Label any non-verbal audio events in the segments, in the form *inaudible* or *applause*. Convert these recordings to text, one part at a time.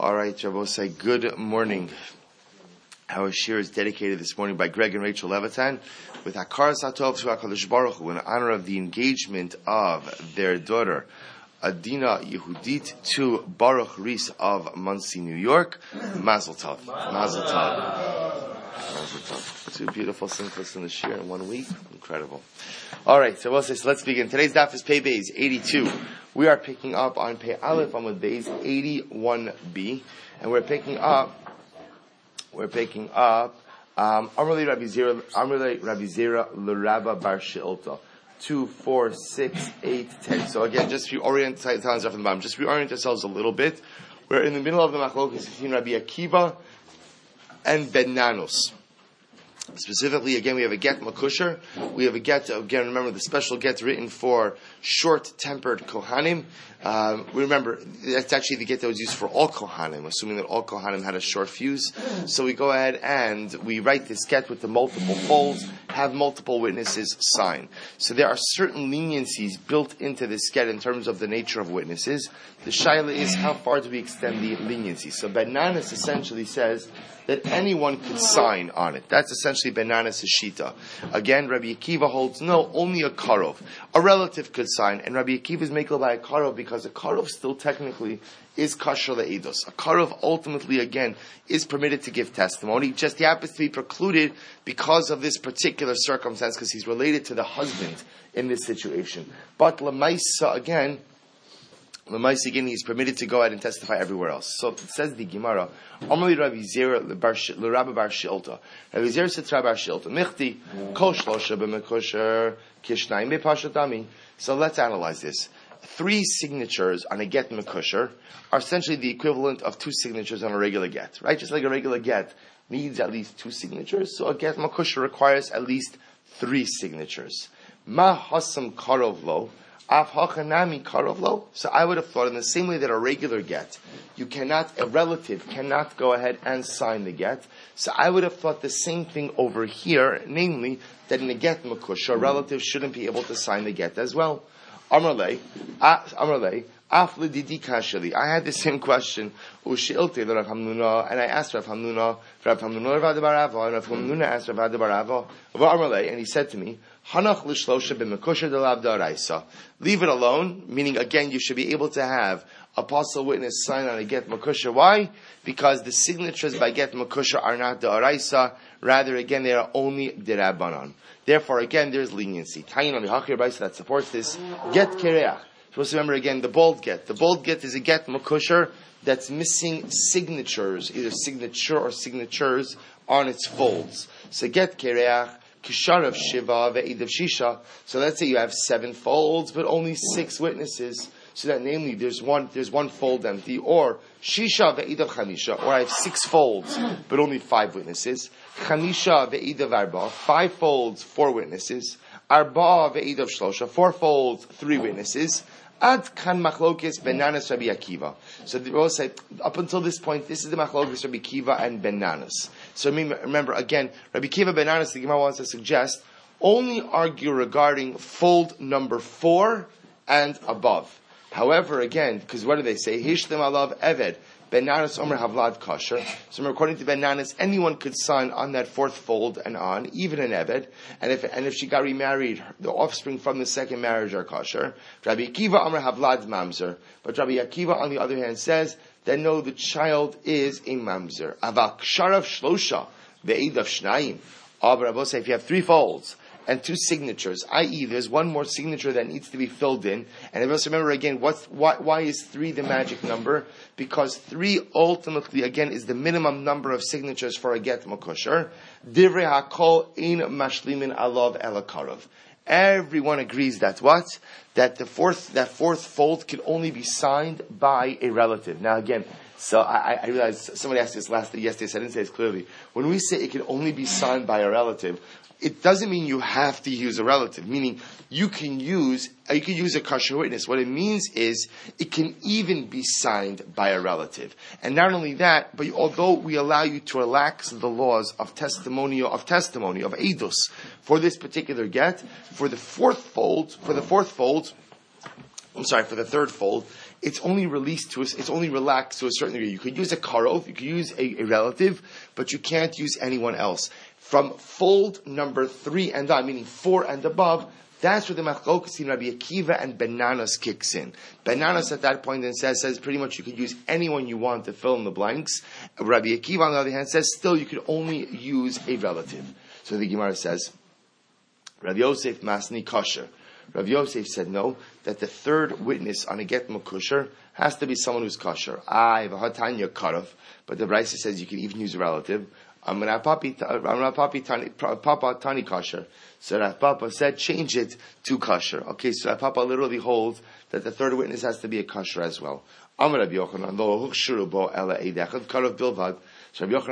All right, I will say good morning. Our shir is dedicated this morning by Greg and Rachel Levitan with Hakar Satov to Baruch in honor of the engagement of their daughter, Adina Yehudit, to Baruch Rees of Monsey, New York. Mazel Tov. Mazel Tov. Two beautiful simchas in the shir in one week. Incredible. All right, so we'll say, so let's begin. Today's daf is Pei Beis 82. We are picking up on Pei Aleph on with Beis 81b, and we're picking up, we're picking up, um, Amrli Rabbi Zera, Amrli Rabbi Zera, L'Rabba Bar Shilta. 2, 4, 6, 8, 10. So again, just reorient, telling from the bottom, just reorient ourselves a little bit. We're in the middle of the machlokas between Rabbi Akiva and Ben Nanos. Specifically, again, we have a get makusher. We have a get, again, remember the special get written for short-tempered kohanim. Um, remember, that's actually the get that was used for all kohanim, assuming that all kohanim had a short fuse. So we go ahead and we write this get with the multiple folds, have multiple witnesses sign. So there are certain leniencies built into this get in terms of the nature of witnesses. The shaila is how far do we extend the leniency? So Ben Nanas essentially says that anyone could sign on it. That's essentially Benanas Shita. Again, Rabbi Akiva holds no, only a karov. A relative could sign, and Rabbi Akiva is makel by a karov because a karov still technically is kasher le'edos. A karov ultimately, again, is permitted to give testimony. Just he happens to be precluded because of this particular circumstance, because he's related to the husband in this situation. But lemaisa again, Lemais again, he's permitted to go out and testify everywhere else. So it says the Gemara, Amali Rabbi Zera l'Rabba Bar Shilta. Rabbi Zera said to Rabba Bar Shilta, Michti, Kol Shlosha b'mekosher kishnayim b'pashatami. So let's analyze this. Three signatures on a get mekusher are essentially the equivalent of two signatures on a regular get, right? Just like a regular get needs at least two signatures, so a get mekusher requires at least three signatures. Ma hasam karov lo. So I would have thought in the same way that a regular get, you cannot, a relative cannot go ahead and sign the get. So I would have thought the same thing over here, namely that in a get makush, a relative shouldn't be able to sign the get as well. Amrle, I had the same question. Ushilte Rav Hamnuna, and I asked Rav Hamnuna, Rav Hamnuna Rav Barava, and Rav Hamnuna asked Rav Barava, and he said to me, Hanach l'shlosha b'mekusher delav daraisa. Leave it alone, meaning again you should be able to have apostle witness sign on a get makusha. Why? Because the signatures by get makusha are not daraisa, rather again they are only derabanan. Therefore again there's leniency. Tayin on the hachir that supports this. Get kereach. Supposed to remember again the bold get. The bold get is a get makusher that's missing signatures, either signature or signatures on its folds. So get kereach Kisharav Shiva Ve'edav Shisha. So let's say you have seven folds, but only six witnesses. So that namely there's one there's one fold empty, or Shisha Ve'edav Chamisha, or I have six folds, but only five witnesses. Chamisha Ve'edav Arba, five folds, four witnesses. Arba Ve'edav Shlosha, four folds, three witnesses. Ad kan machlokes benanas Rabbi Akiva. So the Rose said, up until this point, this is the machlokes Rabbi Akiva and benanas. So remember, again, Rabbi Akiva benanas, the Gemara wants to suggest, only argue regarding fold number four and above. However, again, because what do they say? Hishlim alav eved. Ben Nanas Omer Havlad Kosher. So according to Ben Nanas, anyone could sign on that fourth fold and on, even an Eved. And if, and if she got remarried, the offspring from the second marriage are kosher. Rabbi Akiva Omer Havlad Mamzer. But Rabbi Akiva, on the other hand, says that no, the child is a Mamzer. Avak Sharav Shlosha, Ve'edav Shnayim. Rabbi say if you have three folds, and two signatures, i.e., there's one more signature that needs to be filled in. And if also remember again, what's, why, why is three the magic number? Because three ultimately, again, is the minimum number of signatures for a get makosher. Divrei hakol in mashlimin alav elakarov. Everyone agrees that what? That the fourth, that fourth fold can only be signed by a relative. Now again, so I, I realized somebody asked this last yesterday, so I didn't say this clearly. When we say it can only be signed by a relative, it doesn't mean you have to use a relative, meaning you can use, uh, you can use a kosher witness. What it means is it can even be signed by a relative. And not only that, but although we allow you to relax the laws of testimony, of testimony, of edus, for this particular get, for the fourth fold, for the fourth fold, I'm sorry, for the third fold, it's only released to us, it's only relaxed to a certain degree. You could use a karov, you could use a, a relative, but you can't use anyone else. From fold number three and on, meaning four and above, that's where the machlokas in Rabbi Akiva and Benanos kicks in. Benanos at that point then says, says pretty much you could use anyone you want to fill in the blanks. Rabbi Akiva on the other hand says still you could only use a relative. So the Gemara says, Rabbi Yosef Masni Kosher. Rav Yosef said no, that the third witness on a get makusher has to be someone who's kosher. I have a hatanya karov, but the Brisa says you can even use a relative. Amra Papa Tani kosher. So Rav Papa said change it to kosher. Okay, so Rav Papa literally holds that the third witness has to be a kosher as well. So Rabbi Yochanan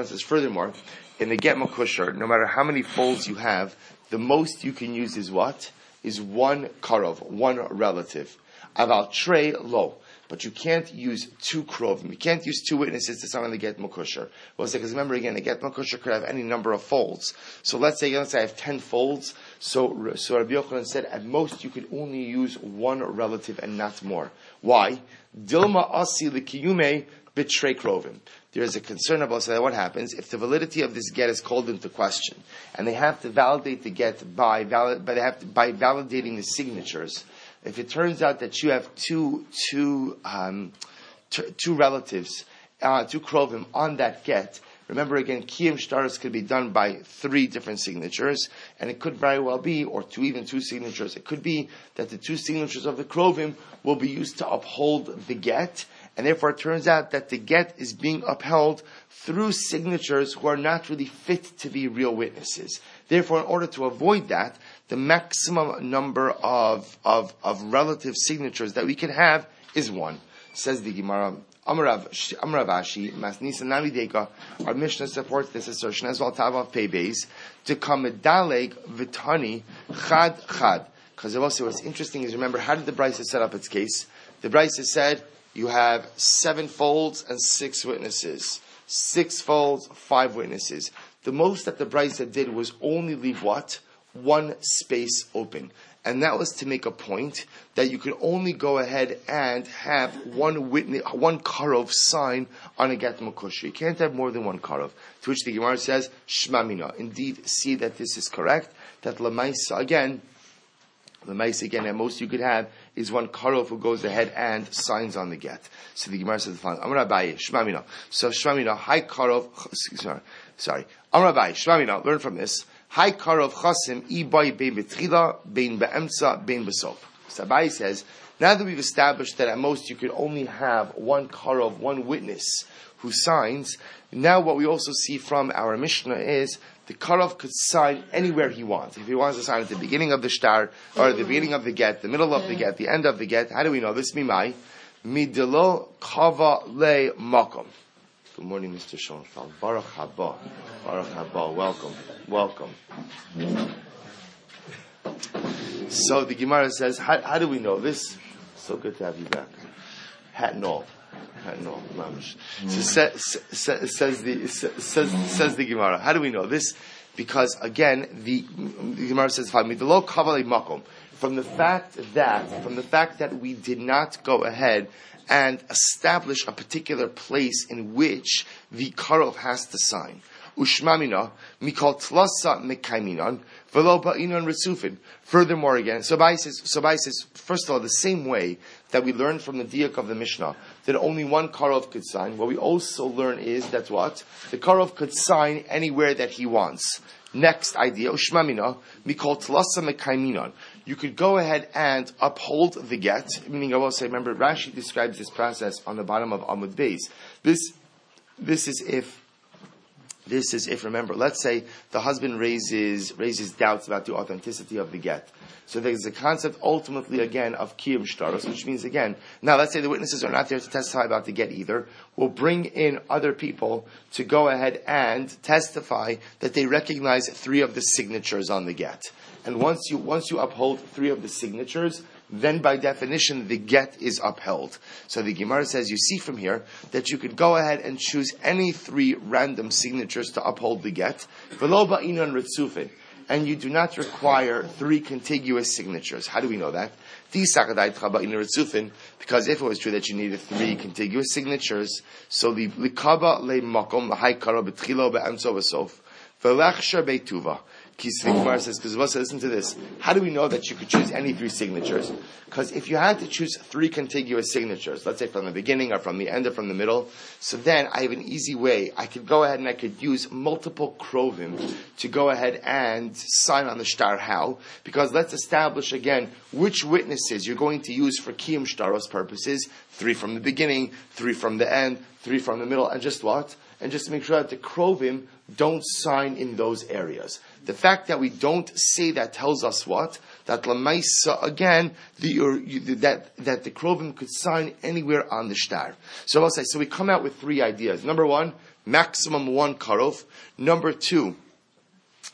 says furthermore, in the get makusher, no matter how many folds you have, the most you can use is what? is one karov, one relative. Aval trey lo. But you can't use two krovim. You can't use two witnesses to summon the get makusher. Well, because remember again, a get makusher could have any number of folds. So let's say, let's say I have ten folds. So, so Rabbi Yochanan said, at most you could only use one relative and not more. Why? Dilma asi likiyume betray krovim there is a concern about so what happens if the validity of this get is called into question, and they have to validate the get by valid, but they have to, by validating the signatures. If it turns out that you have two two um, t- two relatives, uh, two krovim on that get, Remember again, kiyum shtaris could be done by three different signatures, and it could very well be, or two, even two signatures. It could be that the two signatures of the krovim will be used to uphold the get, and therefore it turns out that the get is being upheld through signatures who are not really fit to be real witnesses. Therefore, in order to avoid that, the maximum number of, of, of relative signatures that we can have is one. Says the Gemara, Amarav Ashi, Masnisa Navideka, our Mishnah supports this assertion as well, Tavav Pebeis, to come a Daleg Vitani Chad Chad. Because also what's interesting is remember, how did the Brisa set up its case? The Brisa said, you have seven folds and six witnesses. Six folds, five witnesses. The most that the Brisa did was only leave what? One space open. And that was to make a point that you could only go ahead and have one witness, one karov sign on a get makush. You can't have more than one karov. To which the Gemara says, shmamina. Indeed, see that this is correct. That lamaisa, again, the again, at most you could have is one karov who goes ahead and signs on the get. So the Gemara says the following: Amar Abaye Shmamina. So Shmamina, hi karov. *laughs* Sorry, sorry. Amar Abaye Shmamina. Learn from this. Hi karov chasim i boy bein betchila bein beemsa bein besop. So Abaye says. Now that we've established that at most you could only have one karov, one witness who signs, now what we also see from our Mishnah is the Karov could sign anywhere he wants. If he wants to sign at the beginning of the star, or the beginning of the get, the middle of the get, the end of the get, how do we know this? Mimai. Midelo kava le makom. Good morning, Mr. Schoenfeld. Baruch haba. Baruch haba. Welcome. Welcome. So the Gemara says, how, how do we know this? So good to have you back. Hat and all Hat no, So says, says, the says, says the Gemara. How do we know this? Because again, the, the Gemara says, the low lo makom. "From the fact that from the fact that we did not go ahead and establish a particular place in which the karov has to sign. Ushmamina, mikol tlasa mekaiminon, velo ba'inon resufin. Furthermore again, Sabai says, Sabai says, first of all, the same way that we learned from the diak of the Mishnah, that only one karov could sign, what we also learn is that what? The karov could sign anywhere that he wants. Next idea, Ushmamina, mikol tlasa mekaiminon. You could go ahead and uphold the get, meaning I will say, remember, Rashi describes this process on the bottom of Amud Beis. This, this is if this is if remember, let's say the husband raises raises doubts about the authenticity of the get. So there's a concept ultimately again of kiyum shtaros, which means again, now let's say the witnesses are not there to testify about the get either. We'll bring in other people to go ahead and testify that they recognize three of the signatures on the get. And once you once you uphold three of the signatures, then by definition the get is upheld. So the Gemara says, you see from here that you could go ahead and choose any three random signatures to uphold the get. and you do not require three contiguous signatures. How do we know that? Because if it was true that you needed three contiguous signatures, so the likaba le makom l'haikara betchilo be'emso v'sof v'lechsher beituva Gemara says, because listen to this. How do we know that you could choose any three signatures? Because if you had to choose three contiguous signatures, let's say from the beginning or from the end or from the middle, so then I have an easy way. I could go ahead and I could use multiple krovim to go ahead and sign on the star. How? Because let's establish again which witnesses you're going to use for kiyum shtaros purposes. Three from the beginning, three from the end, three from the middle, and just what? And just to make sure that the krovim don't sign in those areas. The fact that we don't say that tells us what? That Lamaisa, again, the, uh, that, that the Krovim could sign anywhere on the star. So I'll say, so we come out with three ideas. Number one, maximum one karov. Number two,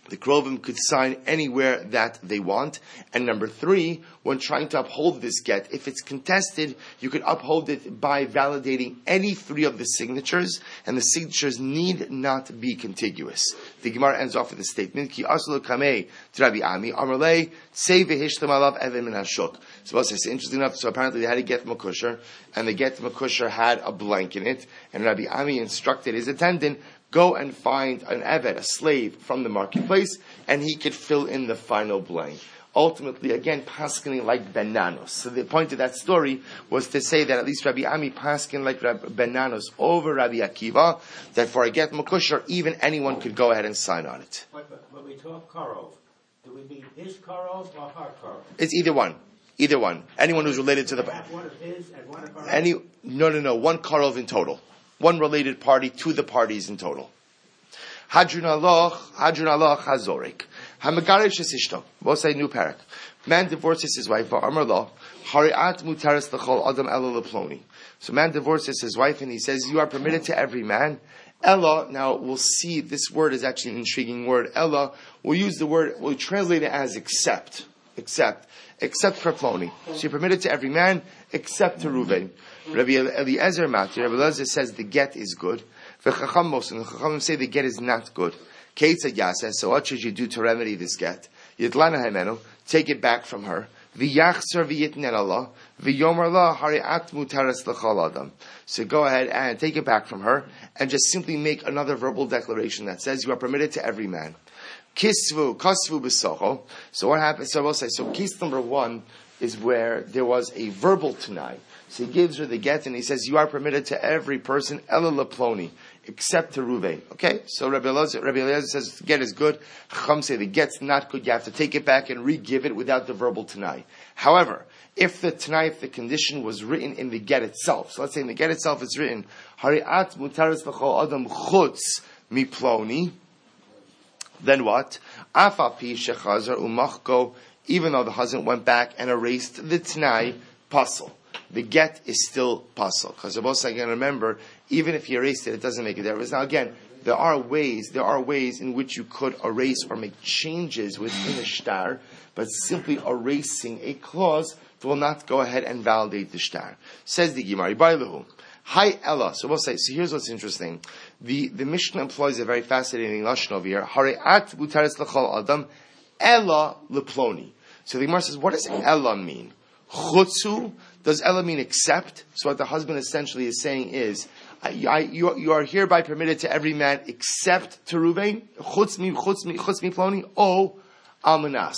the Krovim could sign anywhere that they want. And number three, when trying to uphold this get, if it's contested, you could uphold it by validating any three of the signatures, and the signatures need not be contiguous. The Gemara ends off with a statement, Ki aslu kamei Rabbi Ami, Amarle, say v'hishtam alav even min hashuk. So it's interesting enough, so apparently they had a get from a makusher, and the get from a makusher had a blank in it, and Rabbi Ami instructed his attendant, go and find an Eved, a slave from the marketplace, and he could fill in the final blank. Ultimately, again, paskening like Benanos. So the point of that story was to say that at least Rabbi Ami paskin like Benanos over Rabbi Akiva, that for a get makusher, even anyone could go ahead and sign on it. When we talk Karov, do we mean his Karov or her Karov? It's either one. Either one. Anyone who's related to the. One of his and one of her? Any, no, no, no. One Karov in total one related party to the parties in total. Hadrun Allah, Hadrun Allah Hazorik. Hamagarish Ishto. We'll new parak. Man divorces his wife, Amar law, Hariat mutaris l'chol adam ela leploni. So man divorces his wife and he says, you are permitted to every man. Ella, now we'll see this word is actually an intriguing word. Ella, we'll use the word, we'll translate it as except. Except. Except for Ploni. So you're permitted to every man except to Reuven. Rabbi Eliezer Mati, Rabbi Eliezer says the get is good. The Chacham say the get is not good. Kate Yasa, so what should you do to remedy this get? Yitlana Hemenu, take it back from her. V'yachzer v'yitnen Allah, v'yomer la hari'at mutaras l'chol adam. So go ahead and take it back from her, and just simply make another verbal declaration that says you are permitted to every man. Kisvu, kasvu b'socho. So what happens, so I will say, so case number one is where there was a verbal tonight. So he gives her the get and he says, you are permitted to every person, Ella Laploni, except to Ruvain. Okay? So Rabbi Eliezer, Rabbi Eliezer says, the get is good. Chacham say the get's not good. You have to take it back and re-give it without the verbal Tanai. However, if the Tanai, if the condition was written in the get itself, so let's say in the get itself it's written, Hari'at mutaris v'chol adam chutz miploni, then what? Afapi shechazar umachko, even though the husband went back and erased the Tanai, puzzle the get is still possible. Because again, remember, even if you erase it, it doesn't make a difference. Now again, there are ways, there are ways in which you could erase or make changes within a star, but simply erasing a clause will not go ahead and validate the star. Says the Gemara, Bailahu. Hi Ella. So we'll say, so here's what's interesting. The, the Mishnah employs a very fascinating lashon over here. Hari'at butaris l'chol adam, Ella leploni. So the Gemara says, what does Ella mean? Chutzu, does Ella mean except? So what the husband essentially is saying is, I, I, you, you, are hereby permitted to every man except to Ruvain, chutz mi, chutz mi, chutz mi ploni, o almanas.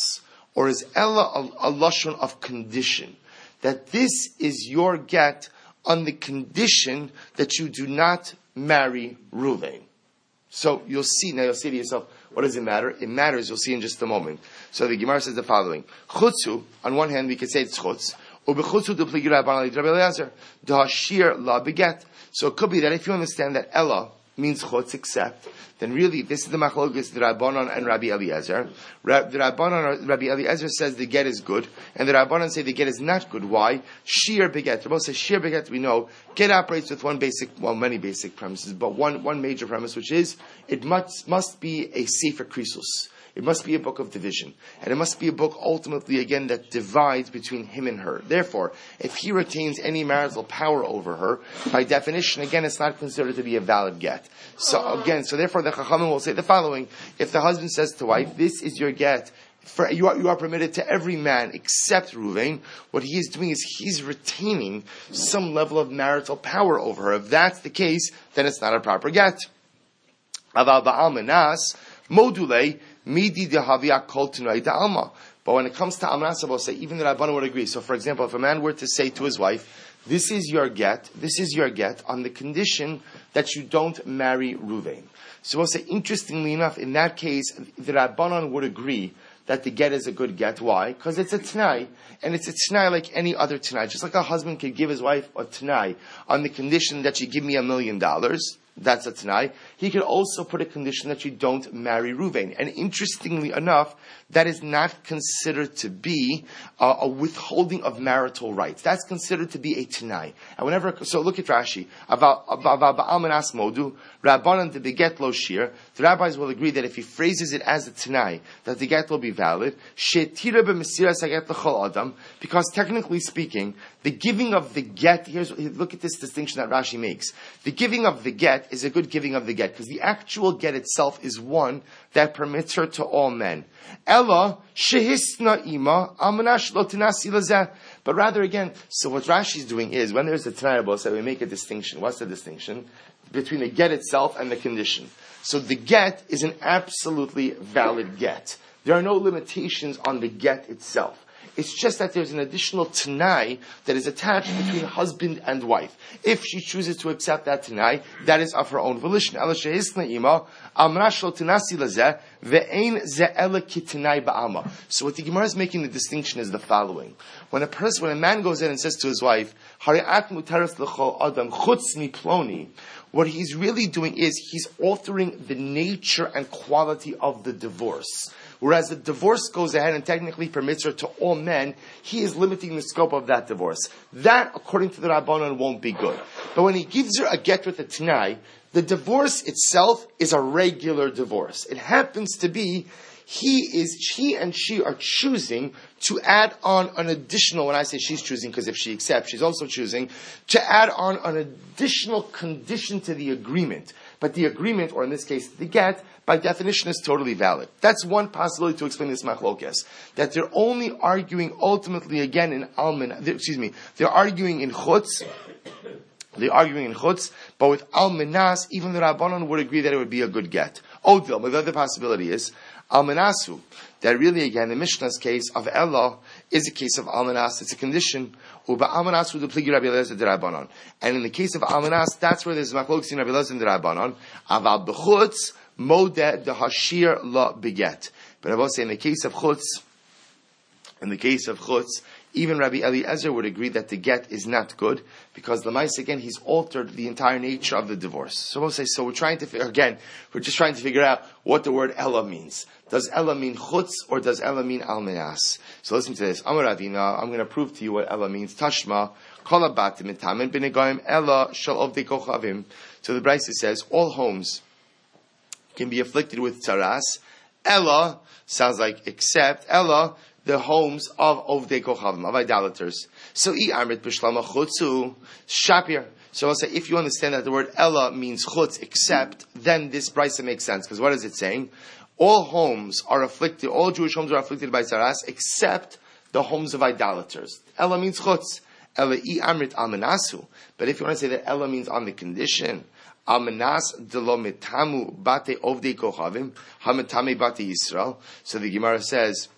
Or is Ella a, a lashon of condition? That this is your get on the condition that you do not marry Ruvain. So you'll see, now you'll say to yourself, what does it matter? It matters, you'll see in just a moment. So the Gemara says the following. Chutzu, on one hand, we could say it's chutz. Ubechutzu dupligi Rabban Rabbi Eliezer. Dahashir la beget. So it could be that if you understand that Ella means chutz except, then really this is the machlokes the Rabbanon and Rabbi Eliezer. the Rabbanon Rabbi Eliezer says the get is good, and the Rabbanon say the get is not good. Why? Sheer beget. Rabbi says sheer beget. We know get operates with one basic, well, many basic premises, but one one major premise, which is it must must be a safer krisus It must be a book of division. And it must be a book ultimately, again, that divides between him and her. Therefore, if he retains any marital power over her, by definition, again, it's not considered to be a valid get. So again, so therefore the Chachamim will say the following, if the husband says to wife, this is your get, for, you, are, you are permitted to every man except Ruvain. What he is doing is he's retaining some level of marital power over her. If that's the case, then it's not a proper get. Aval ba'al menas, module, midi dehavia kol da'alma. But when it comes to will say, even the Rabbanan would agree. So for example, if a man were to say to his wife, this is your get, this is your get, on the condition that you don't marry Ruvain. So we'll say, interestingly enough, in that case, the Rabbanan would agree that the get is a good get. Why? Because it's a t'nai, and it's a t'nai like any other t'nai. Just like a husband could give his wife a t'nai on the condition that she give me a million dollars, that's a t'nai. He could also put a condition that you don't marry Ruvain. And interestingly enough, that is not considered to be uh, a withholding of marital rights. That's considered to be a t'nai. And whenever, so look at Rashi. Rabbanan the beget lo shir. The rabbis will agree that if he phrases it as a t'nai, that the get will be valid. Because technically speaking, the giving of the get, here's, look at this distinction that Rashi makes. The giving of the get is a good giving of the get, because the actual get itself is one that permits her to all men. Ella shehisna ima amanash lo tinasi But rather again, so what Rashi is doing is when there's a tanayabos that we make a distinction. What's the distinction between the get itself and the condition? So the get is an absolutely valid get. There are no limitations on the get itself. It's just that there's an additional tanai that is attached between husband and wife. If she chooses to accept that tanai, that is of her own volition. So what the Gemara is making the distinction is the following. When a person, when a man goes in and says to his wife, what he's really doing is he's altering the nature and quality of the divorce. Whereas the divorce goes ahead and technically permits her to all men, he is limiting the scope of that divorce. That, according to the Rabbanon, won't be good. But when he gives her a get with a t'nai, the divorce itself is a regular divorce. It happens to be he is, he and she are choosing to add on an additional, when I say she's choosing, because if she accepts, she's also choosing, to add on an additional condition to the agreement. But the agreement, or in this case, the get, by definition is totally valid. That's one possibility to explain this machlokes. That they're only arguing ultimately again in alman, excuse me, they're arguing in chutz, they're arguing in chutz, but with almanas, even the Rabbanon would agree that it would be a good get. Odil, the other possibility is, almanasu, that really again, the Mishnah's case of Ella is a case of almanas, it's a condition, uba Rabbi. And in the case of almanas, that's where there's machlokes in Rabbi Eliezer Rabbanon, aval bechutz, Modeh the Hashir la beget. But I will say in the case of chutz, in the case of chutz, even Rabbi Eliezer would agree that the get is not good because the again he's altered the entire nature of the divorce. So we'll say so. We're trying to again we're just trying to figure out what the word Ella means. Does Ella mean chutz or does Ella mean almenas? So listen to this. Amar Ravina, I'm going to prove to you what Ella means. Tashma kolabatim itamin b'negoyim Ella ovdei kochavim. So the Brisa says all homes can be afflicted with tzaras. Ella sounds like except Ella the homes of Ovdei Kochavim, of idolaters. So i amrit b'shlama chutzu shapir. So I'll say, if you understand that the word Ella means chutz, except, then this brisa makes sense. Because what is it saying? All homes are afflicted, all Jewish homes are afflicted by tzaras, except the homes of idolaters. Ella means chutz. Ella i amrit amenasu. But if you want to say that Ella means on the condition, Amanas delo metamu bate ovdei kochavim, hametame bate Yisrael. So the Gemara says,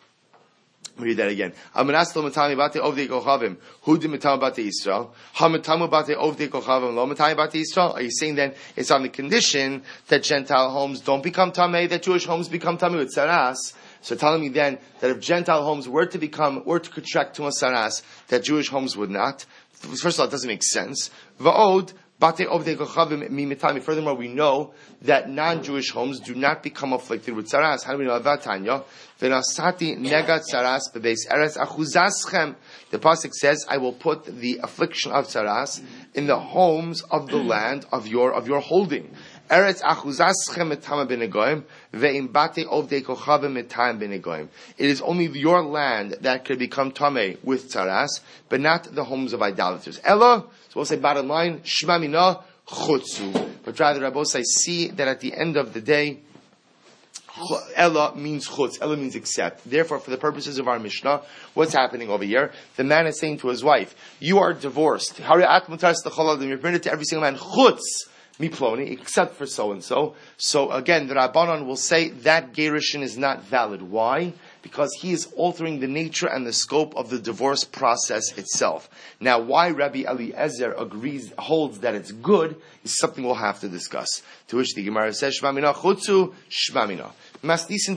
read that again. Amanas delo metame bate ovdei kochavim, hu de metame bate Yisrael, hametamu bate ovdei kochavim, lo metame bate Yisrael. Are you saying then it's on the condition that Gentile homes don't become tamei, that Jewish homes become tamei with saras? So telling me then that if Gentile homes were to become, were to contract to a saras, that Jewish homes would not. First of all, it doesn't make sense. Va'od, Furthermore, we know that non-Jewish homes do not become afflicted with tzaras. How do we know that, Tanya? The pasuk says, "I will put the affliction of saras in the homes of the land of your of your holding." Eretz etama ovdei kochavim etam. It is only your land that could become tame with saras, but not the homes of idolaters. Ella, so we'll say bottom line, shmamina chutzu. But rather, Rabbi say, see that at the end of the day, Ella means chutz. Ella means accept. Therefore, for the purposes of our Mishnah, what's happening over here? The man is saying to his wife, "You are divorced. You're permitted to every single man chutz." Miploni, except for so and so. So again, the Rabbanon will say that gerushin is not valid. Why? Because he is altering the nature and the scope of the divorce process itself. Now, why Rabbi Eliezer agrees, holds that it's good, is something we'll have to discuss. To which the Gemara says, Shmamina chutzu, shmamina. Masnisin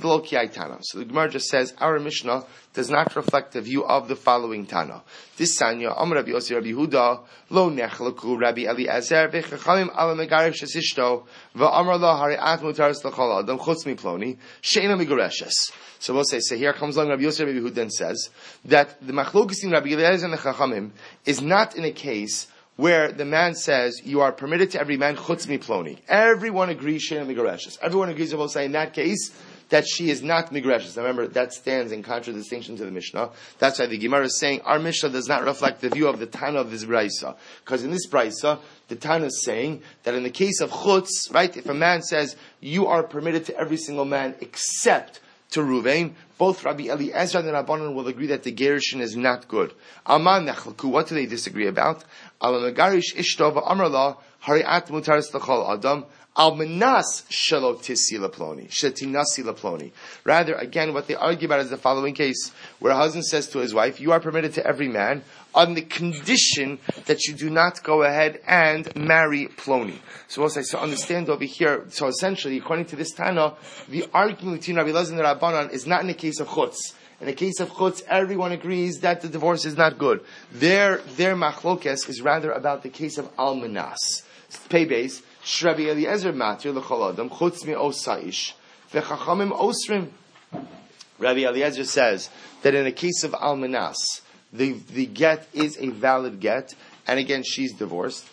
Tana. So the Gemara just says our Mishnah does not reflect the view of the following Tana. This Sanya, Amr Rabbi Yossi Rabbi Huda, Lo Nechlaku Rabbi Eliezer, Vechachamim Ala Megariv Shesishto, Va'amr La Hari'at Mutaris L'chol Adam Chutz Miploni, Sheina Migareshes. So we'll say, so here comes along Rabbi Yossi Rabbi Huda and says that the Machlokis in Rabbi Eliezer and the Chachamim is not in a case where the man says, you are permitted to every man chutz miploni. Everyone agrees she'ena migareshes. Everyone agrees about saying in that case that she is not migreshes. Remember, that stands in contradistinction to the Mishnah. That's why the Gemara is saying our Mishnah does not reflect the view of the Tana of this Braisa. Because in this Braisa, the Tana is saying that in the case of chutz, right, if a man says, you are permitted to every single man except to Ruvain, both Rabbi Eliezer and Rabbanon will agree that the gerushin is not good. Aman nechalku, what do they disagree about? Al megarish ishtov amrla hariat mutaris adam al menas shelo tisi laploni shetinasi laploni. Rather, again, what they argue about is the following case, where a husband says to his wife, "You are permitted to every man on the condition that you do not go ahead and marry Ploni. So say, so understand over here, so essentially, according to this Tana, the argument between Rabbi Lezer and the Rabbanan is not in the case of Chutz. In the case of Chutz, everyone agrees that the divorce is not good. Their, their machlokes is rather about the case of Almanas. Pay base, Shrabi Eliezer Matir l'chol adam, Chutz mi osaish, v'chachamim osrim. Rabbi Eliezer says that in the case of Almanas, the, the get is a valid get, and again, she's divorced.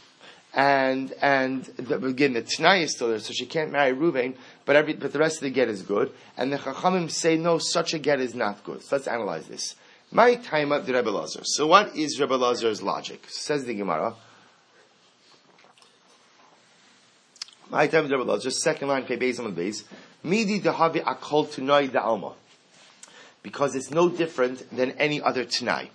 And, and the, again, the Tanai is still there, so she can't marry Ruvain, but every, but the rest of the get is good. And the Chachamim say, no, such a get is not good. So let's analyze this. My time the Rebbe Lazar. So what is Rebbe Lazar's logic? Says the Gemara. My time Rebbe Lazar, second line, on the base. Midi dehavi akol tunai da alma. Because it's no different than any other Tanai.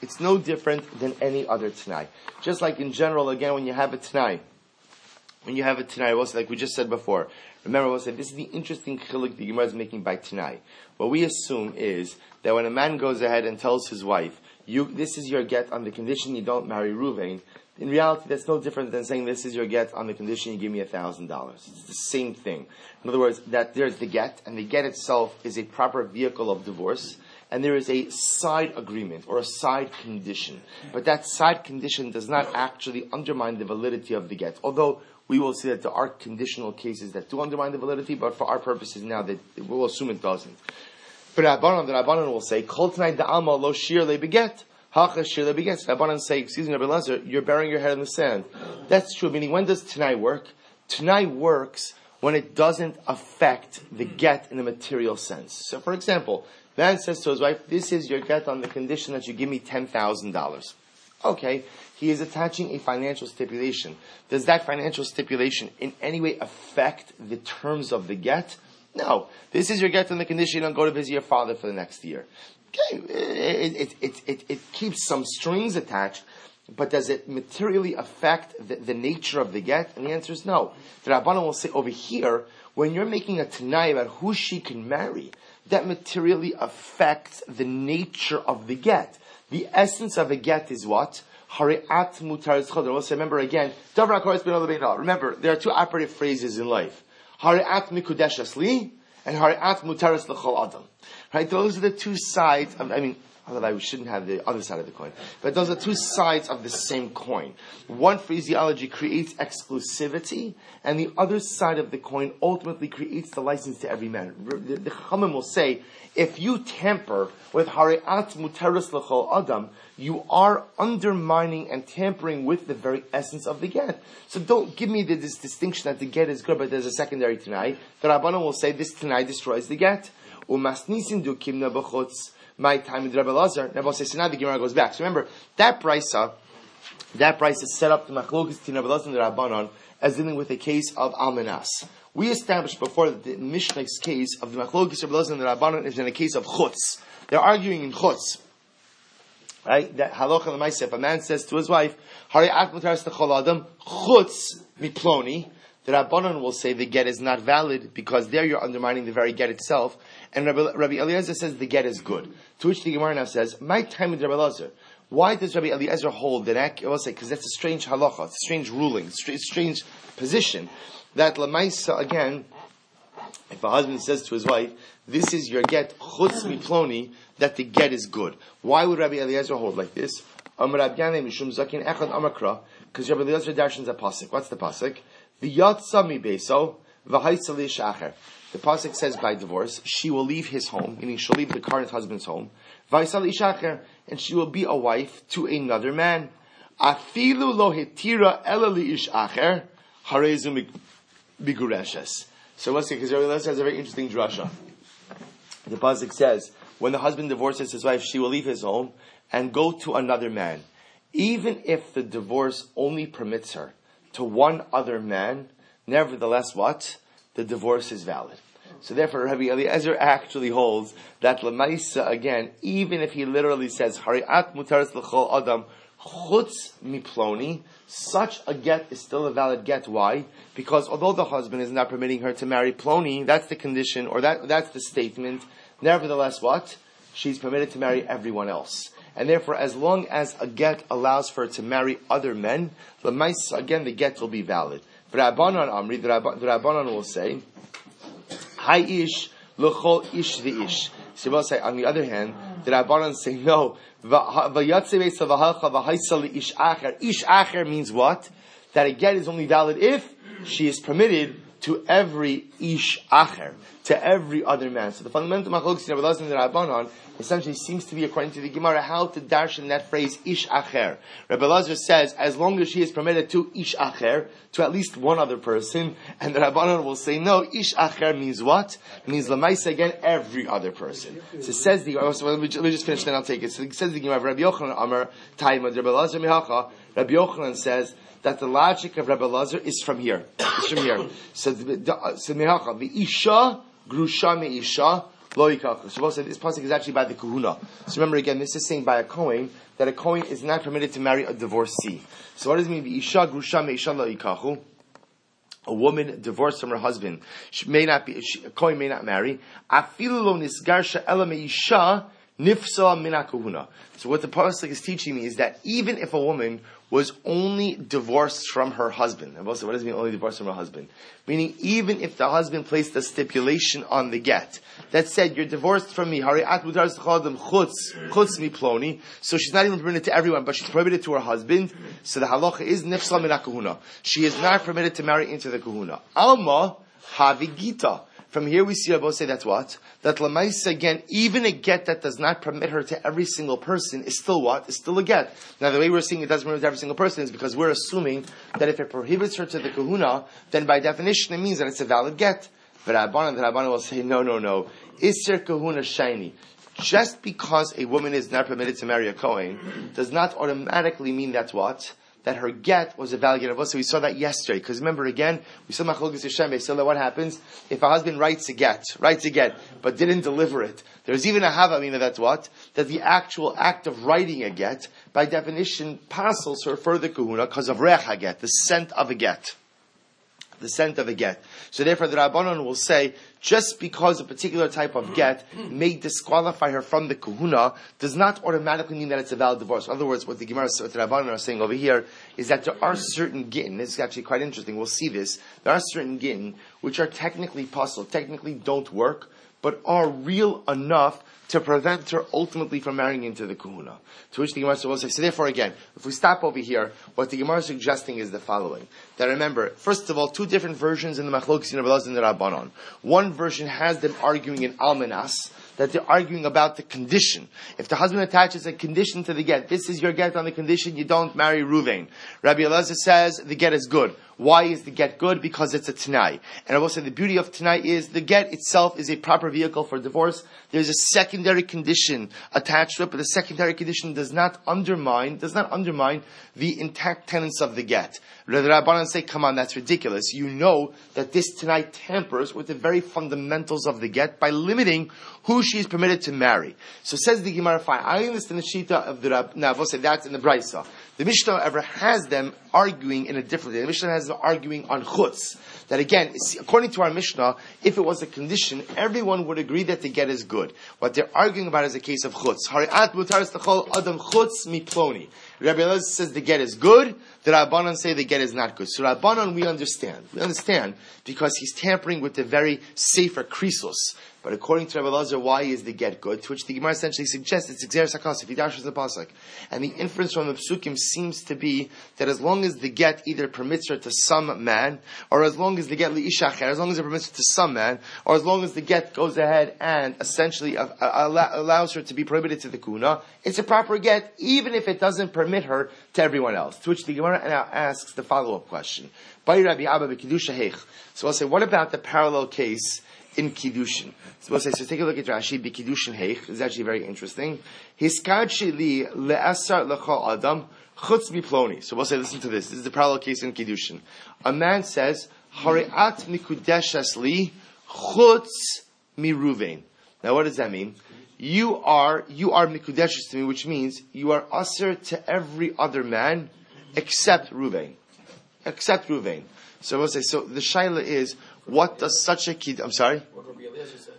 It's no different than any other Tanai. Just like in general, again, when you have a Tanai, when you have a Tanai, also like we just said before, remember we'll say this is the interesting chilik the Gemara is making by Tanai. What we assume is that when a man goes ahead and tells his wife, you, this is your get on the condition you don't marry Ruvain, in reality, that's no different than saying this is your get on the condition you give me a thousand dollars. It's the same thing. In other words, that there's the get, and the get itself is a proper vehicle of divorce, and there is a side agreement or a side condition. But that side condition does not actually undermine the validity of the get. Although we will see that there are conditional cases that do undermine the validity, but for our purposes now, that we'll assume it doesn't. But Rabbanon, the Rabbanon will say, Kol tonight the alma lo shir le beget. Beget. Rabbanon say, excuse me, Rabbi Lazar, you're burying your head in the sand. That's true, meaning when does tonight work? Tonight works when it doesn't affect the get in a material sense. So for example, Man says to his wife, this is your get on the condition that you give me $10,000. Okay, he is attaching a financial stipulation. Does that financial stipulation in any way affect the terms of the get? No. This is your get on the condition you don't go to visit your father for the next year. Okay, it, it, it, it, keeps some strings attached, but does it materially affect the, the, nature of the get? And the answer is no. The Rabbanan will say over here, when you're making a tanai about who she can marry, that materially affects the nature of the get. The essence of a get is what? Hariat mutar chodr. remember again, Remember, there are two operative phrases in life. Hariat mikudeshas li, and hariat mutaris l'chol adam. Right? Those are the two sides of, I mean, Otherwise, we shouldn't have the other side of the coin. But those are two sides of the same coin. One phraseology creates exclusivity, and the other side of the coin ultimately creates the license to every man. The, the Chachamim will say, if you tamper with Hari'at Muteris L'chol Adam, you are undermining and tampering with the very essence of the get. So don't give me the, this distinction that the get is good, but there's a secondary tonight. The Rabbanon will say this tonight destroys the get. Umasnisin du kimna b'chutz my time with Rabbi Lazar. Nebuchadnezzar says, so now the Gemara goes back. So remember, that brisa, that price is set up to Machlokes between Rabbi Lazar and the Rabbanon as dealing with a case of Almanas. We established before that the Mishnah's case of the Machlokes Rabbi Lazar and the Rabbanon is in a case of Chutz. They're arguing in Chutz. Right? That halacha l'maisa, if a man says to his wife, Hari ak mutaris adam, chutz miploni, the Rabbanon will say the get is not valid because there you're undermining the very get itself. And Rabbi, Rabbi Eliezer says the get is good. To which the Gemara now says, my time with Rabbi Eliezer. Why does Rabbi Eliezer hold that? I will say because that's a strange halacha, a strange ruling, a strange position that lamaisa again. If a husband says to his wife, "This is your get chutz miploni," that the get is good. Why would Rabbi Eliezer hold like this? Because Rabbi Eliezer darshans a pasuk. What's the pasuk? V'yatsa mi beso v'haisali shacher. The pasuk says by divorce, she will leave his home, meaning she'll leave the current husband's home, v'haisali shacher, and she will be a wife to another man. Afilu lo hitira elali ish acher, harezu migureshes. So let's see, because Rabbi has a very interesting drasha. The pasuk says, when the husband divorces his wife, she will leave his home and go to another man. Even if the divorce only permits her to one other man, nevertheless, what? The divorce is valid. So therefore, Rabbi Eliezer actually holds that Lamaisa, again, even if he literally says, Hariat mutaris l'chol adam, chutz miploni, such a get is still a valid get. Why? Because although the husband is not permitting her to marry Ploni, that's the condition, or that, that's the statement, nevertheless what? She's permitted to marry everyone else. And therefore, as long as a get allows for her to marry other men, the again, the get will be valid. Rabbanon Amri, the Rabbanon will say, Hi ish, l'chol ish the ish. She will say, on the other hand, the Rabbanon say, no, ish acher. Ish acher means what? That a get is only valid if she is permitted to every ish acher, to every other man. So the fundamental machlokes in Rabbanon essentially seems to be, according to the Gemara, how to darshan that phrase ish acher. Rabbi Lazar says, as long as she is permitted to ish acher, to at least one other person, and the Rabbanon will say, no, ish acher means what? Means lamaisa again, every other person. So says the, so let, me, let me just finish, then I'll take it. So it says the Gemara, Rabbi Yochanan Amar, Taima, Rabbi Lazar Mihacha, Rabbi Yochanan says, that the logic of Rabbi Lazar is from here. It's from here. So, the, so the Isha, Grusha Me Isha, Lo Yikach. So this pasuk is actually by the Kahuna. So remember again, this is saying by a Kohen that a Kohen is not permitted to marry a divorcee. So what does it mean? Isha grusha meisha lo yikachu. A woman divorced from her husband she may not be. She, a Kohen may not marry. Afilu lo nisgarsha ela meisha nifsa mina So what the pasuk is teaching me is that even if a woman was only divorced from her husband. And also, what does it mean only divorced from her husband? Meaning, even if the husband placed a stipulation on the get that said, you're divorced from me, chutz, ploni, so she's not even permitted to everyone, but she's prohibited to her husband, so the halacha is nifsal min kahuna. She is not permitted to marry into the kahuna. Alma, havigita. From here we see Rabbi say that's what? That Lamaisa again, even a get that does not permit her to every single person is still what? Is still a get. Now the way we're seeing it doesn't permit to every single person is because we're assuming that if it prohibits her to the kahuna, then by definition it means that it's a valid get. But Rabbanan, the Rabbanan will say, no, no, no. Isser kahuna shiny. Just because a woman is not permitted to marry a Kohen does not automatically mean that's what? That her get was a valid get. So we saw that yesterday. Because remember again, we saw Machlokes Hashem. So that what happens if a husband writes a get, writes a get, but didn't deliver it? There's even a havamina that's what that the actual act of writing a get, by definition, passes her further kahuna because of recha get, the scent of a get the scent of a get. So therefore, the Rabbanon will say, just because a particular type of get may disqualify her from the kahuna, does not automatically mean that it's a valid divorce. In other words, what the Gemara, what the Rabbanon are saying over here, is that there are certain gittin, this is actually quite interesting, we'll see this, there are certain gittin which are technically possible, technically don't work, but are real enough to prevent her ultimately from marrying into the Kuhuna. To which the Gemara will say, so therefore again, if we stop over here, what the Gemara is suggesting is the following. That remember, first of all, two different versions in the Machlokes and the Rabbanon. One version has them arguing in Almanas, that they're arguing about the condition. If the husband attaches a condition to the get, this is your get on the condition you don't marry Ruvain. Rabbi Elazar says the get is good. Why is the get good? Because it's a Tanai. And I will say the beauty of Tanai is the get itself is a proper vehicle for divorce. There's a secondary condition attached to it, but the secondary condition does not undermine, does not undermine the intact tenets of the get. The Rabbanan say, come on, that's ridiculous. You know that this Tanai tampers with the very fundamentals of the get by limiting who she is permitted to marry. So says the Gemara, I understand the Shita of the Rab, now, say that's in the Brisa. The Mishnah ever has them arguing in a different way. The Mishnah has them arguing on chutz. That again, according to our Mishnah, if it was a condition, everyone would agree that the get is good. What they're arguing about is a case of chutz. Hari'at mutaris adam chutz miploni. Rabbi Elazar says the get is good. The Rabbanon say the get is not good. So Rabbanon we understand. We understand because he's tampering with the very safer krisos. But according to Rabbi Lazar, why is the get good? To which the Gemara essentially suggests it's Xer Sakas, if he dashes the Pasuk. And the inference from the Psukim seems to be that as long as the get either permits her to some man, or as long as the get li'ishacher, as long as it permits her to some man, or as long as the get goes ahead and essentially allows her to be prohibited to the kuna, it's a proper get, even if it doesn't permit her to everyone else. To which the Gemara now asks the follow-up question. So I'll say, what about the parallel case in Kiddushin. So, we'll say, so take a look at Rashi, Be Heich. It's actually very interesting. Adam. So we'll say, listen to this. This is the parallel case in Kiddushin. A man says, Hari'at mikudeshas li chutz miruvein. Now what does that mean? You are, you are mikudeshes to me, which means you are usher to every other man except Ruvain. Except Ruvain. So I will say, so the shaila is, what does such a kid? I'm sorry.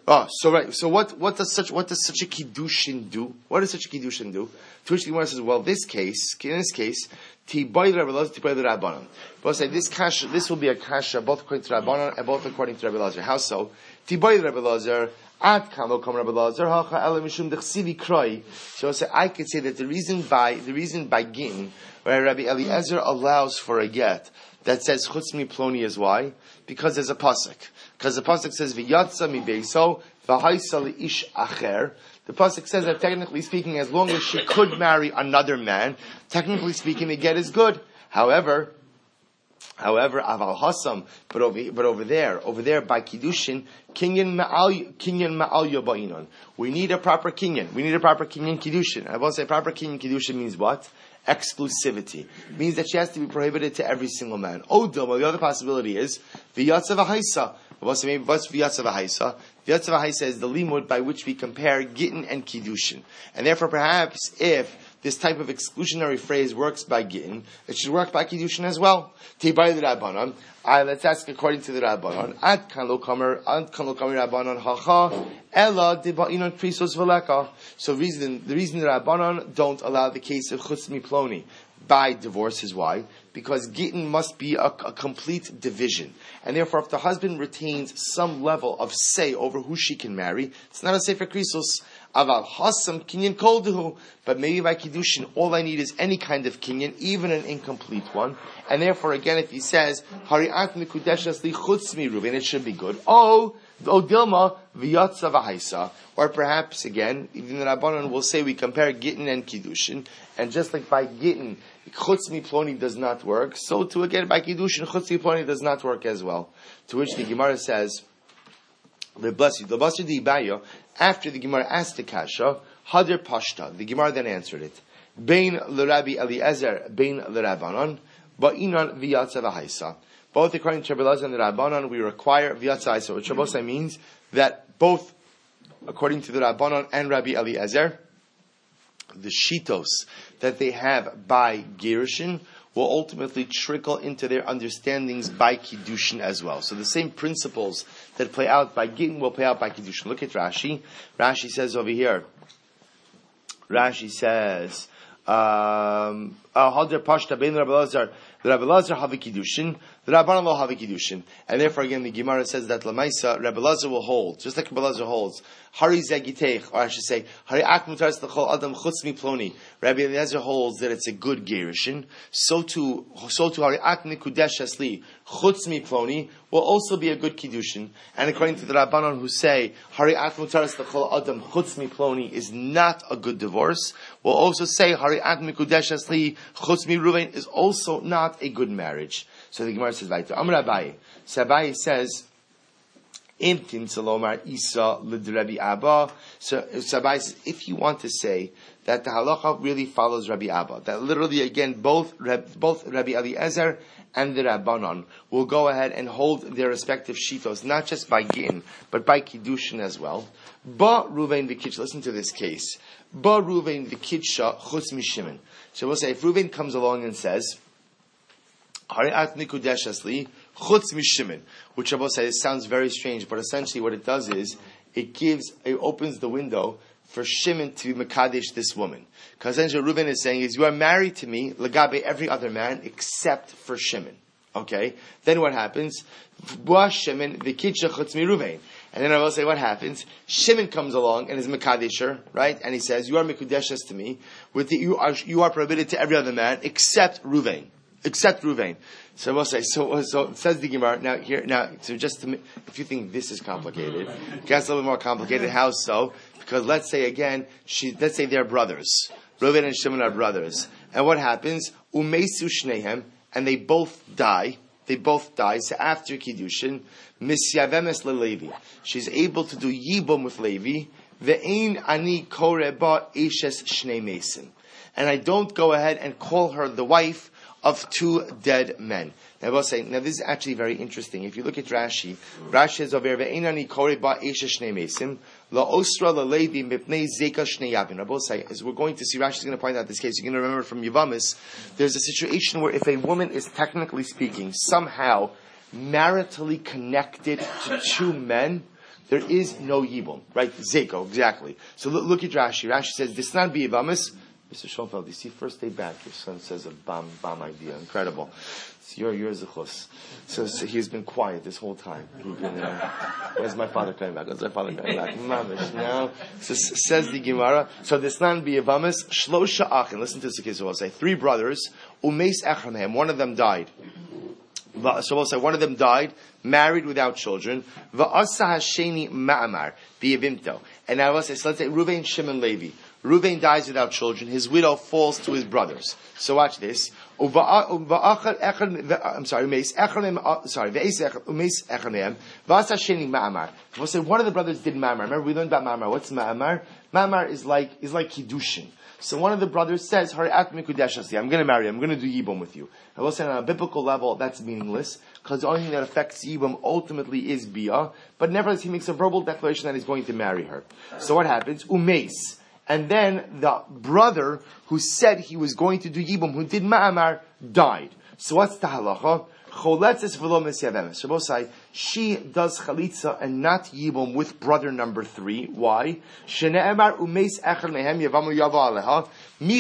Oh, so right. So what? What does such? What does such a kiddushin do? What does such a kiddushin do? To which the Gemara says, well, this case, in this case, tiboy Rabbi tiboy the Rabbanon. But say this kasha, this will be a kasha both according to Rabbanon and both according to Rabbi Lazar. How so? Tiboy Rabbi Lazar. Ad kamo kom Rabbi Lazar hacha ela mishum dechsivi kroi. So I could say that the reason by the reason by gin where Rabbi Eliezer allows for a get that says chutz mi ploni is why because there's a pasuk. Because the pasuk says v'yatza mi beiso v'haisa ish acher. The pasuk says that technically speaking, as long as she could marry another man, technically speaking, the get is good. However, However, aval hasam, but over but over there, over there by kiddushin, kinyan ma'al kinyan yoba'inon. We need a proper kinyan. We need a proper kinyan kiddushin. I will say proper kinyan kiddushin means what? exclusivity. It means that she has to be prohibited to every single man. Odom, the other possibility is v'yatzav haisa. What's v'yatzav haisa? V'yatzav haisa is the limud by which we compare gittin and kiddushin. And therefore, perhaps if this type of exclusionary phrase works by Gittin, it should work by Kiddushin as well. The Rabbanon. let's ask according to the Rabbanon. Ad kan lo kamer, ad kan lo kamer Rabbanon hacha, ella diba'inon krisos veleka. So reason, the reason the Rabbanon don't allow the case of chutz miploni by divorce is why? Because Gittin must be a, a, complete division. And therefore, if the husband retains some level of say over who she can marry, it's not a sefer krisos. Aval hasam kinyan kolduhu. But maybe by kiddushin, all I need is any kind of kinyan, even an incomplete one. And therefore, again, if he says hariat mikudeshas li chutz and it should be good. Oh, oh Dilma v'yatza v'haisa. Or perhaps again, even the Rabbanon will say we compare Gittin and Kiddushin, and just like by Gittin, Chutz Ploni does not work, so to again by Kiddushin, Chutz Ploni does not work as well. To which the Gemara says, the bless you. The bless you the After the Gemara asked the kasha, Hadir Pashta. The Gemara then answered it. Bain l'Rabbi Eliezer, Bain l'Rabbanon, Ba'inan v'yatza v'haisa. Both according to Rabbi and the Rabbanon, we require v'yatza which Shabbosai means that both according to the Rabbanon and Rabbi Eliezer, the shitos that they have by Gerushin will ultimately trickle into their understandings by Kiddushin as well. So the same principles that play out by Gittin will play out by Kiddushin. Look at Rashi. Rashi says over here, Rashi says, um, The Rabbi Lazar have a kiddushin, the Rabbanan will have a kiddushin, and therefore again the Gemara says that Lamaisa Rabbi Lazar will hold, just like Rabbi Lazar holds. Hari zegiteich, or I should say, Hari ak mutaris l'chol adam chutz mi ploni. Rabbi Eliezer holds that it's a good gerushin. So to so to Hari ak nikudesh esli chutz mi ploni will also be a good kiddushin. And according to the Rabbanon who say Hari ak mutaris l'chol adam chutz mi ploni is not a good divorce, will also say Hari ak nikudesh esli chutz mi ruvain is also not a good marriage. So the Gemara says, "Vaiter Amar Abaye." So Abaye says. Imtin Salomar Isa Rabbi Abba. So, so Abaye says, if you want to say that the halacha really follows Rabbi Abba, that literally again both both Rabbi Eliezer and the Rabbanon will go ahead and hold their respective shitos, not just by Gin, but by Kiddushin as well. Ba Ruvain Vikitch, listen to this case. Ba Ruvain Vikitsha Chutz Mishimin. So we'll say, if Ruvain comes along and says, Hari'at Nikudesh Asli, Chutz Mishimin, which Rabbi says sounds very strange, but essentially what it does is, it gives, it opens the window for Shimon to be Makadish this woman. Because then Reuben is saying is, you are married to me, Lagabe every other man, except for Shimon. Okay? Then what happens? Shimon, the Kitcha Chutz Reuven. And then I will say what happens. Shimon comes along and is Makadisher, right? And he says, you are Mikudeshes to me, with the, you are, you are prohibited to every other man, except Reuven. Except Reuven. So I will say, so, so says the Gemara, now here, now, so just to, if you think this is complicated, gets a little bit more complicated. How so? Because let's say again, she, let's say they're brothers. Reuven and Shimon are brothers. And what happens? Umesu shnehem, and they both die. They both die. So after Kiddushin, misyavemes leLevi. She's able to do yibum with Levi. Ve'ein ani koreba eshes shnei mason. And I don't go ahead and call her the wife of two dead men. Now I will say, now this is actually very interesting. If you look at Rashi, Rashi says over ve'enani kore ba shnei mesim la osra levi mipnei zeka shnei yavin. I will as we're going to see, Rashi is going to point out this case. You're going to remember from Yavamis, there's a situation where if a woman is technically speaking somehow maritally connected to two men, there is no yibum, right? Zeko, exactly. So look, look at Rashi. Rashi says, this not be Yavamis, Mr. Schoenfeld, you see, first day back, your son says a bomb, bomb idea. Incredible. It's your, your zichus. So, so he's been quiet this whole time. Been, uh, where's my father coming back? Where's my father coming back? Mamish, now. So, says the Gemara. So this nan be Yavamis, Shlosha Achin. Listen to this case. We'll say three brothers. umes Echramehem. One of them died. So we'll say one of them died, married without children. Va'asa Hasheni Ma'amar. Biyavimto. And now we'll say, so let's say Ruvain Shimon Levi. Ruvain dies without children. His widow falls to his brothers. So watch this. I'm sorry, uh, sorry, Ma'amar. We'll say one of the brothers did Ma'amar. Remember we learned about Ma'amar. What's Ma'amar? Ma'amar is like, is like Kiddushin. So one of the brothers says, I'm going to marry you. I'm going to do Yibum with you. I will say on a biblical level, that's meaningless, because the only thing that affects Yibum ultimately is Bia, but nevertheless he makes a verbal declaration that he's going to marry her. So what happens? Umeis and then the brother who said he was going to do Yibum, who did Ma'amar, died. So what's the halacha? She does chalitza and not yibum with brother number three. Why? Shene'emar umeis echad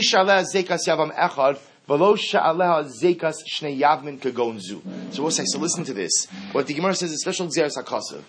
shaleh zekas yavam. So say, so listen to this. What the Gemara says is special gzeres hakasav.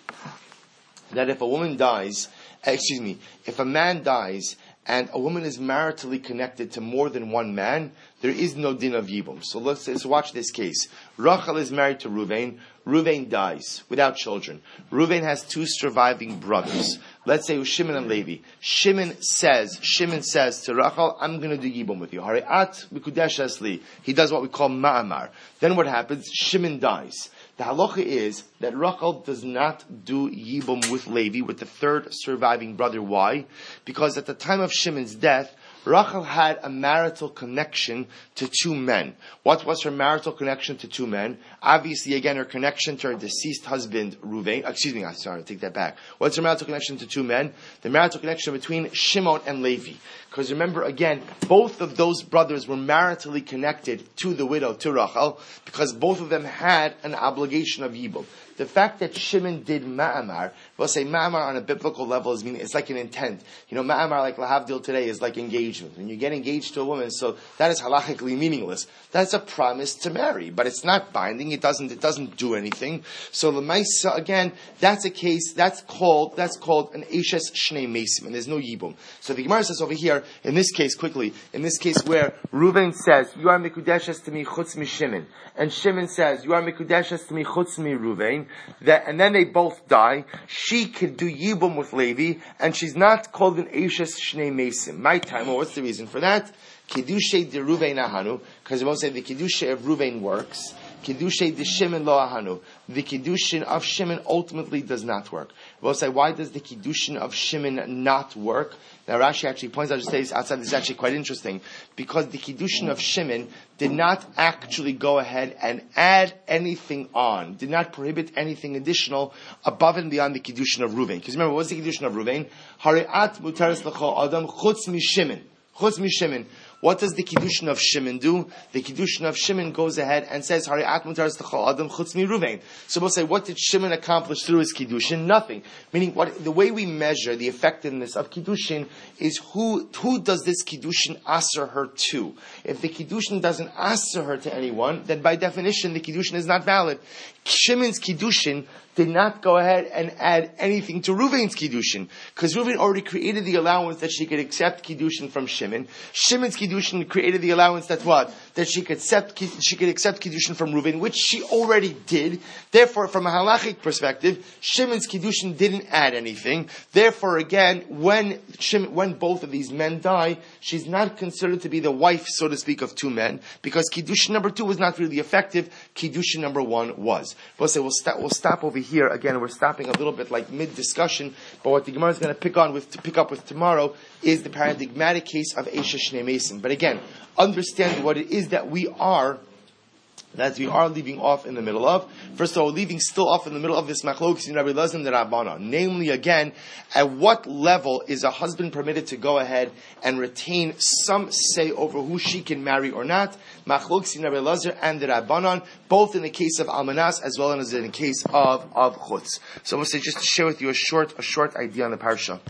That if a woman dies, excuse me, if a man dies and a woman is maritally connected to more than one man, there is no din of yibum. So let's, let's watch this case. Rachel is married to Ruvain. Ruvain dies without children. Ruvain has two surviving brothers. Let's say Shimon and Levi. Shimon says, Shimon says to Rachel, I'm going to do yibum with you. Hari'at mikudesh He does what we call ma'amar. Then what happens? Shimon dies. The halacha is that Rachel does not do Yibum with Levi, with the third surviving brother. Why? Because at the time of Shimon's death, Rachel had a marital connection to two men. What was her marital connection to two men? Obviously, again, her connection to her deceased husband, Ruvain. Uh, excuse me, I'm sorry, take that back. What's her marital connection to two men? The marital connection between Shimon and Levi. Because remember, again, both of those brothers were maritally connected to the widow, to Rachel, because both of them had an obligation of Yibum. The fact that Shimon did Ma'amar, we'll say Ma'amar on a biblical level is meaning, it's like an intent. You know, Ma'amar like Lahavdil today is like engagement. When you get engaged to a woman, so that is halachically meaningless. That's a promise to marry, but it's not binding. It doesn't, it doesn't do anything. So the Lemaisa, again, that's a case, that's called, that's called an Eshes Shnei Mesim, and there's no Yibum. So the Gemara says over here, in this case, quickly, in this case where Reuven says, you are Mikudeshes to me chutz mi Shimon, and Shimon says, you are Mikudeshes to me chutz mi Reuven, that, and then they both die, she could do Yibum with Levi, and she's not called an Eshes Shnei Mesim. My time, well, what's the reason for that? Kiddushay de Ruvain ahanu, because it won't say the Kiddushay of Ruvain works. Kiddushay de Shimon lo ahanu. The Kiddushin of Shimon ultimately does not work. We'll say, why does the Kiddushin of Shimon not work? Now Rashi actually points out, just says outside this is actually quite interesting, because the Kiddushin of Shimon did not actually go ahead and add anything on, did not prohibit anything additional above and beyond the Kiddushin of Ruvain. Because remember, what's the Kiddushin of Ruvain? Hari'at mutaris l'cho adam chutz mi Shimon. Chutz mi Shimon. What does the Kiddushin of Shimon do? The Kiddushin of Shimon goes ahead and says, Hari Atmutaris Adam Chutz Ruvain. So we'll say, what did Shimon accomplish through his Kiddushin? Nothing. Meaning, what, the way we measure the effectiveness of Kiddushin is who, who does this Kiddushin answer her to? If the Kiddushin doesn't answer her to anyone, then by definition, the Kiddushin is not valid. Shimon's Kiddushin did not go ahead and add anything to Ruvain's Kiddushin. Because Ruvain already created the allowance that she could accept Kiddushin from Shimon. Shimon's Kiddushin created the allowance that what? That she could accept, she could accept Kiddushin from Ruvain, which she already did. Therefore, from a halachic perspective, Shimon's Kiddushin didn't add anything. Therefore, again, when Shimon, when both of these men die, she's not considered to be the wife, so to speak, of two men, because Kiddushin number two was not really effective. Kiddushin number one was. We'll say, we'll, stop, we'll stop over here. Again, we're stopping a little bit like mid-discussion, but what the Gemara is going to pick on with, to pick up with tomorrow is the paradigmatic case of Esha Shnei Mason. But again, understand what it is that we are that we are leaving off in the middle of. First of all, leaving still off in the middle of this machlokes in Rabbi Lazim the Rabbana. Namely, again, at what level is a husband permitted to go ahead and retain some say over who she can marry or not? Machlokes in Rabbi and the Rabbanon, both in the case of Almanas as well as in the case of, of Chutz. So I'm going to say just to share with you a short, a short idea on the parsha.